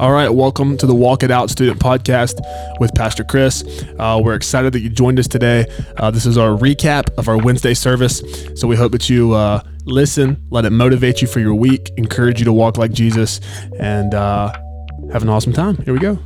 All right, welcome to the Walk It Out Student Podcast with Pastor Chris. Uh, we're excited that you joined us today. Uh, this is our recap of our Wednesday service. So we hope that you uh, listen, let it motivate you for your week, encourage you to walk like Jesus, and uh, have an awesome time. Here we go.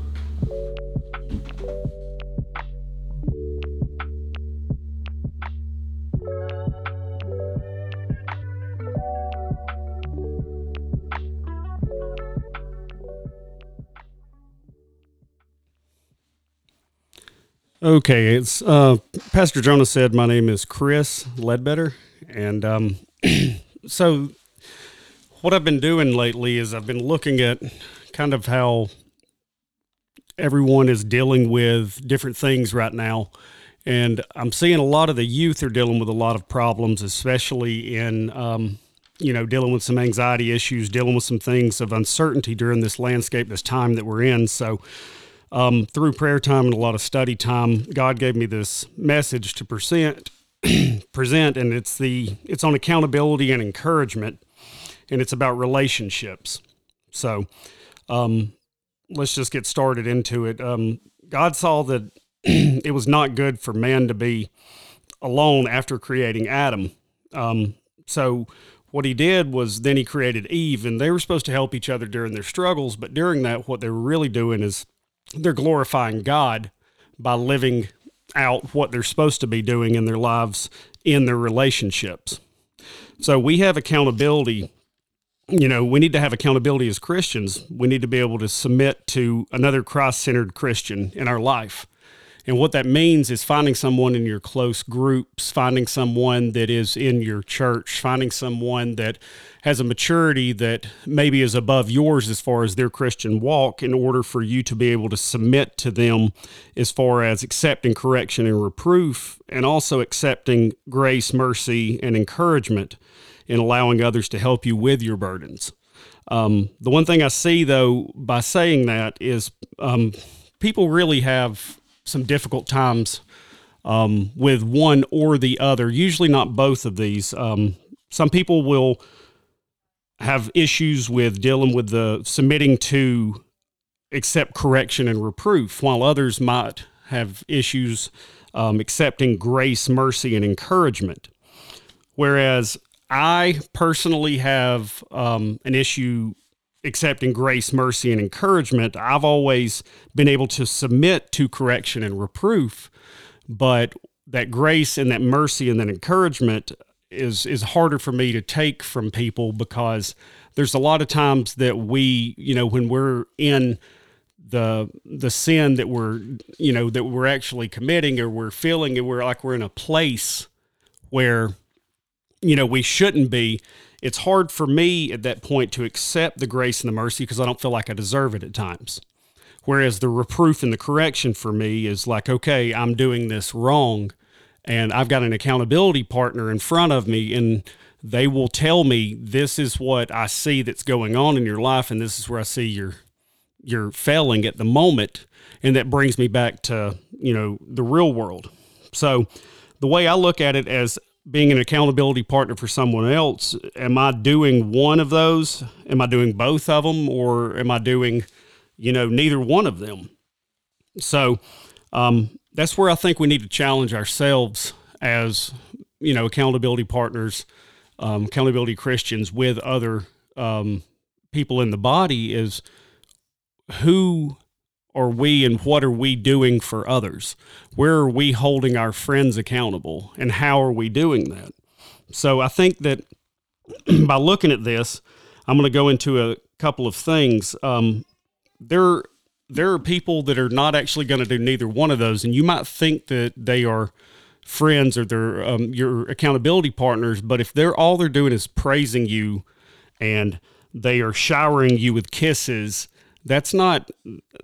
Okay, it's uh, Pastor Jonah said my name is Chris Ledbetter, and um, so what I've been doing lately is I've been looking at kind of how everyone is dealing with different things right now, and I'm seeing a lot of the youth are dealing with a lot of problems, especially in um, you know dealing with some anxiety issues, dealing with some things of uncertainty during this landscape, this time that we're in. So um, through prayer time and a lot of study time, God gave me this message to present, present, and it's the it's on accountability and encouragement, and it's about relationships. So, um, let's just get started into it. Um, God saw that it was not good for man to be alone after creating Adam. Um, so what he did was then he created Eve, and they were supposed to help each other during their struggles. But during that, what they were really doing is they're glorifying God by living out what they're supposed to be doing in their lives in their relationships. So we have accountability. You know, we need to have accountability as Christians. We need to be able to submit to another cross centered Christian in our life. And what that means is finding someone in your close groups, finding someone that is in your church, finding someone that has a maturity that maybe is above yours as far as their Christian walk in order for you to be able to submit to them as far as accepting correction and reproof and also accepting grace, mercy, and encouragement in allowing others to help you with your burdens. Um, the one thing I see though by saying that is um, people really have some difficult times um, with one or the other. Usually not both of these. Um, some people will have issues with dealing with the submitting to accept correction and reproof, while others might have issues um, accepting grace, mercy, and encouragement. Whereas I personally have um, an issue accepting grace, mercy, and encouragement, I've always been able to submit to correction and reproof. But that grace and that mercy and that encouragement is is harder for me to take from people because there's a lot of times that we, you know, when we're in the the sin that we're, you know, that we're actually committing or we're feeling and we're like we're in a place where you know we shouldn't be it's hard for me at that point to accept the grace and the mercy because I don't feel like I deserve it at times. Whereas the reproof and the correction for me is like, okay, I'm doing this wrong. And I've got an accountability partner in front of me, and they will tell me this is what I see that's going on in your life, and this is where I see you're you're failing at the moment. And that brings me back to, you know, the real world. So the way I look at it as being an accountability partner for someone else, am I doing one of those? Am I doing both of them? Or am I doing, you know, neither one of them? So um, that's where I think we need to challenge ourselves as, you know, accountability partners, um, accountability Christians with other um, people in the body is who are we and what are we doing for others? Where are we holding our friends accountable and how are we doing that? So I think that by looking at this, I'm going to go into a couple of things. Um, there, there are people that are not actually going to do neither one of those, and you might think that they are friends or they're um, your accountability partners, but if they're all they're doing is praising you and they are showering you with kisses that's not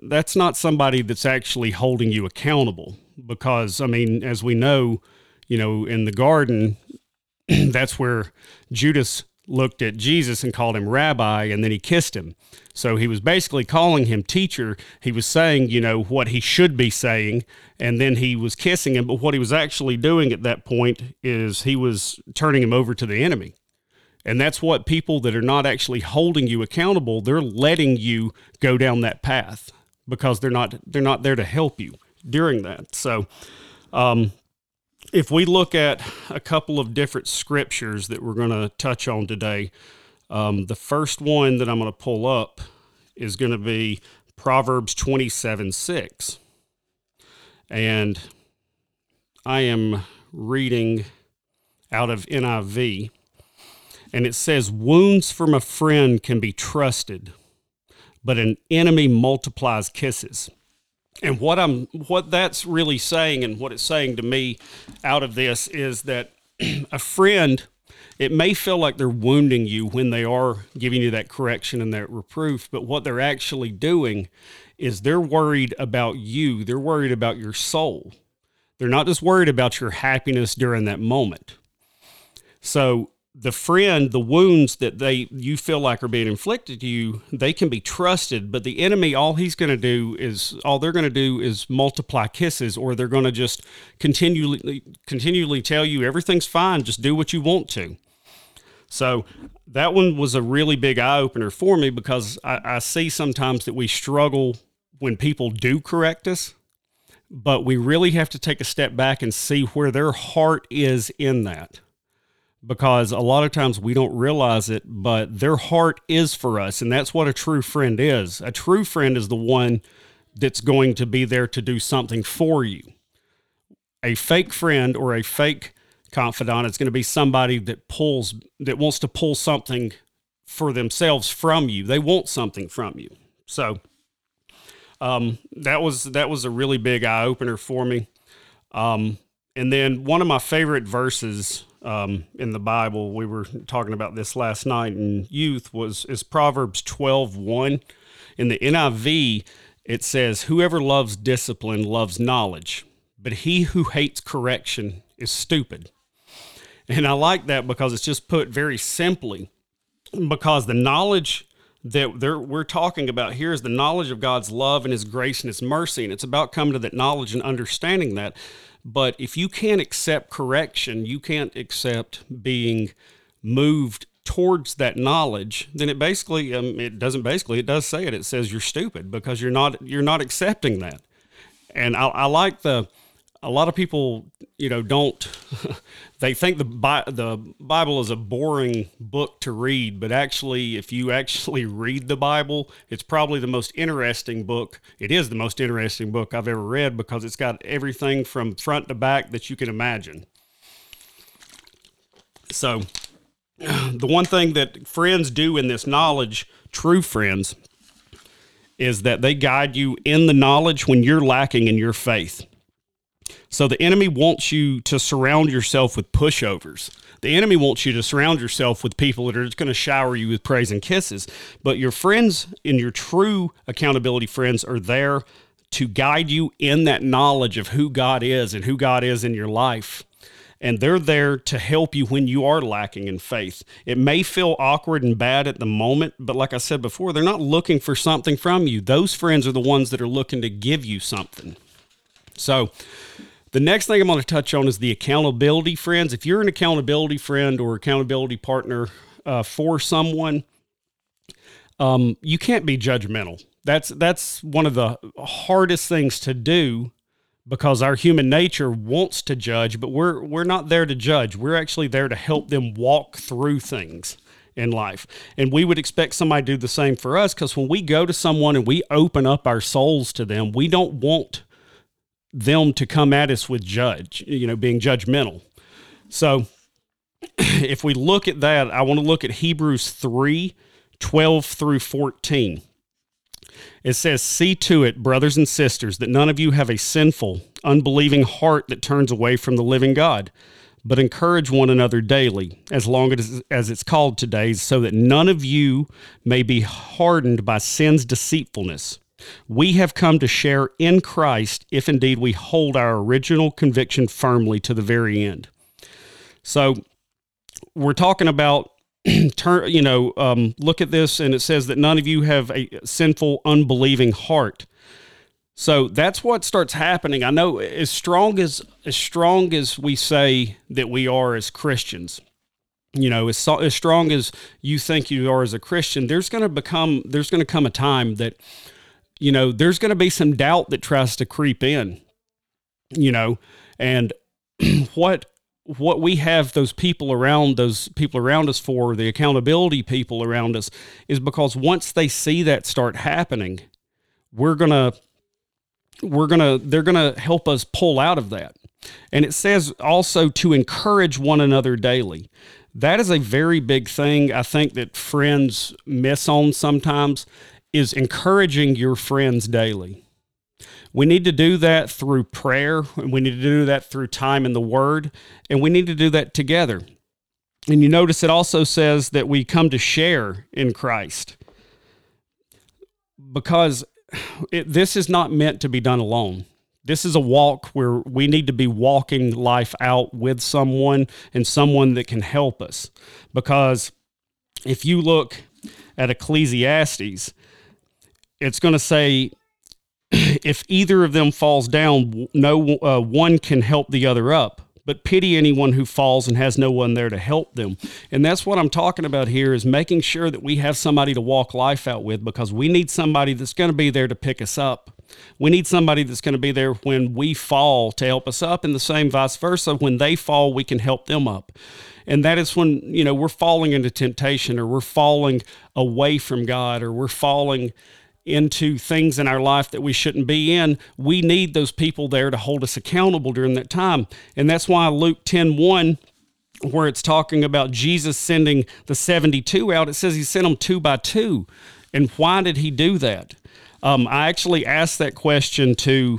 that's not somebody that's actually holding you accountable because I mean as we know you know in the garden that's where Judas looked at Jesus and called him rabbi, and then he kissed him. So he was basically calling him teacher. He was saying, you know, what he should be saying, and then he was kissing him. But what he was actually doing at that point is he was turning him over to the enemy. And that's what people that are not actually holding you accountable, they're letting you go down that path because they're not they're not there to help you during that. So um, if we look at a couple of different scriptures that we're going to touch on today, um, the first one that I'm going to pull up is going to be Proverbs 27 6. And I am reading out of NIV. And it says, Wounds from a friend can be trusted, but an enemy multiplies kisses. And what I'm what that's really saying and what it's saying to me out of this is that a friend it may feel like they're wounding you when they are giving you that correction and that reproof, but what they're actually doing is they're worried about you. They're worried about your soul. They're not just worried about your happiness during that moment. So the friend, the wounds that they you feel like are being inflicted to you, they can be trusted. But the enemy, all he's going to do is all they're going to do is multiply kisses, or they're going to just continually continually tell you everything's fine, just do what you want to. So that one was a really big eye opener for me because I, I see sometimes that we struggle when people do correct us, but we really have to take a step back and see where their heart is in that because a lot of times we don't realize it, but their heart is for us. And that's what a true friend is. A true friend is the one that's going to be there to do something for you. A fake friend or a fake confidant is going to be somebody that pulls, that wants to pull something for themselves from you. They want something from you. So, um, that was that was a really big eye opener for me. Um, and then one of my favorite verses um, in the Bible. We were talking about this last night in youth. Was is Proverbs 12, 1. In the NIV, it says, "Whoever loves discipline loves knowledge, but he who hates correction is stupid." And I like that because it's just put very simply. Because the knowledge that we're talking about here is the knowledge of God's love and His grace and His mercy, and it's about coming to that knowledge and understanding that. But if you can't accept correction, you can't accept being moved towards that knowledge, then it basically um, it doesn't basically it does say it. It says you're stupid because you're not you're not accepting that. And I, I like the a lot of people, you know, don't. they think the Bi- the Bible is a boring book to read, but actually, if you actually read the Bible, it's probably the most interesting book. It is the most interesting book I've ever read because it's got everything from front to back that you can imagine. So, the one thing that friends do in this knowledge, true friends, is that they guide you in the knowledge when you're lacking in your faith. So the enemy wants you to surround yourself with pushovers. The enemy wants you to surround yourself with people that are just going to shower you with praise and kisses. But your friends and your true accountability friends are there to guide you in that knowledge of who God is and who God is in your life. And they're there to help you when you are lacking in faith. It may feel awkward and bad at the moment, but like I said before, they're not looking for something from you. Those friends are the ones that are looking to give you something. So, the next thing I'm going to touch on is the accountability friends. If you're an accountability friend or accountability partner uh, for someone, um, you can't be judgmental. That's that's one of the hardest things to do because our human nature wants to judge, but we're we're not there to judge. We're actually there to help them walk through things in life. And we would expect somebody to do the same for us because when we go to someone and we open up our souls to them, we don't want them to come at us with judge, you know, being judgmental. So if we look at that, I want to look at Hebrews 3 12 through 14. It says, See to it, brothers and sisters, that none of you have a sinful, unbelieving heart that turns away from the living God, but encourage one another daily, as long as, as it's called today, so that none of you may be hardened by sin's deceitfulness. We have come to share in Christ if indeed we hold our original conviction firmly to the very end. So, we're talking about turn, you know, um, look at this, and it says that none of you have a sinful, unbelieving heart. So that's what starts happening. I know as strong as as strong as we say that we are as Christians, you know, as, as strong as you think you are as a Christian, there's going to become there's going to come a time that you know, there's going to be some doubt that tries to creep in. You know, and what what we have those people around those people around us for the accountability people around us is because once they see that start happening we're going to we're going to they're going to help us pull out of that. And it says also to encourage one another daily. That is a very big thing i think that friends miss on sometimes is encouraging your friends daily we need to do that through prayer. And we need to do that through time in the Word, and we need to do that together. And you notice it also says that we come to share in Christ because it, this is not meant to be done alone. This is a walk where we need to be walking life out with someone and someone that can help us. Because if you look at Ecclesiastes, it's going to say if either of them falls down, no uh, one can help the other up. But pity anyone who falls and has no one there to help them. And that's what I'm talking about here is making sure that we have somebody to walk life out with because we need somebody that's going to be there to pick us up. We need somebody that's going to be there when we fall to help us up, and the same vice versa. When they fall, we can help them up. And that is when, you know, we're falling into temptation or we're falling away from God or we're falling into things in our life that we shouldn't be in, we need those people there to hold us accountable during that time. And that's why Luke 10 1, where it's talking about Jesus sending the 72 out, it says he sent them two by two. And why did he do that? Um, I actually asked that question to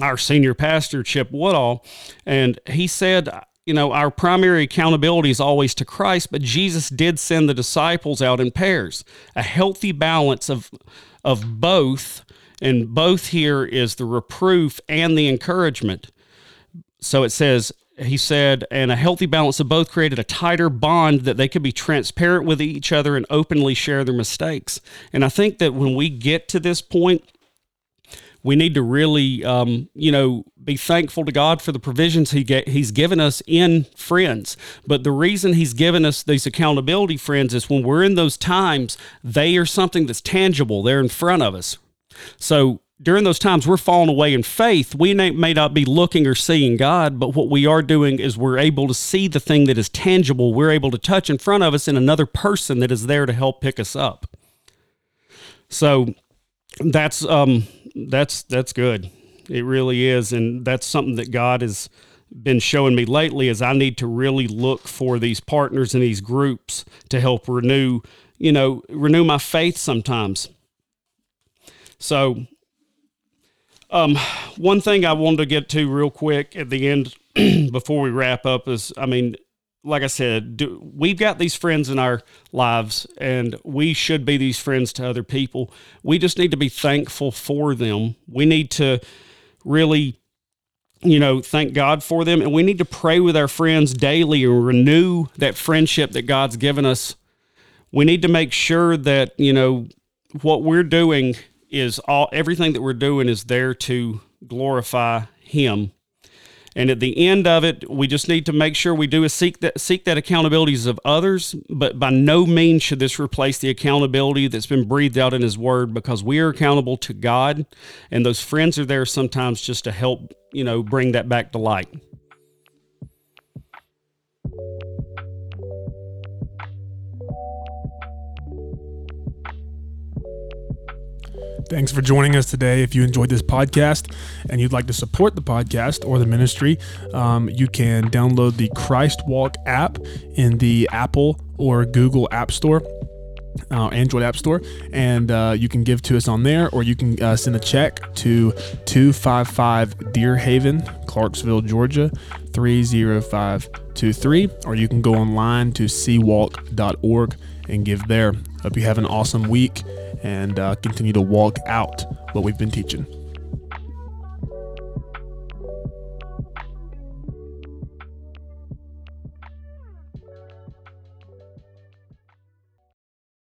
our senior pastor, Chip Woodall, and he said, you know, our primary accountability is always to Christ, but Jesus did send the disciples out in pairs. A healthy balance of of both, and both here is the reproof and the encouragement. So it says, he said, and a healthy balance of both created a tighter bond that they could be transparent with each other and openly share their mistakes. And I think that when we get to this point, we need to really, um, you know, be thankful to God for the provisions He get, He's given us in friends. But the reason He's given us these accountability friends is when we're in those times, they are something that's tangible. They're in front of us. So during those times we're falling away in faith we may, not be looking or seeing god but what we are doing is we're able to see the thing that is tangible we're able to touch in front of us in another person that is there to help pick us up so that's um that's that's good. It really is, and that's something that God has been showing me lately. Is I need to really look for these partners and these groups to help renew, you know, renew my faith sometimes. So, um, one thing I wanted to get to real quick at the end before we wrap up is, I mean, like I said, do, we've got these friends in our lives, and we should be these friends to other people. We just need to be thankful for them. We need to really, you know, thank God for them, and we need to pray with our friends daily and renew that friendship that God's given us. We need to make sure that you know what we're doing is all everything that we're doing is there to glorify Him and at the end of it, we just need to make sure we do seek that seek that of others, but by no means should this replace the accountability that's been breathed out in his word because we are accountable to God and those friends are there sometimes just to help, you know, bring that back to light. Thanks for joining us today. If you enjoyed this podcast and you'd like to support the podcast or the ministry, um, you can download the Christ Walk app in the Apple or Google App Store. Uh, Android App Store, and uh, you can give to us on there, or you can uh, send a check to 255 Deer Haven, Clarkesville, Georgia 30523, or you can go online to cwalk.org and give there. Hope you have an awesome week and uh, continue to walk out what we've been teaching.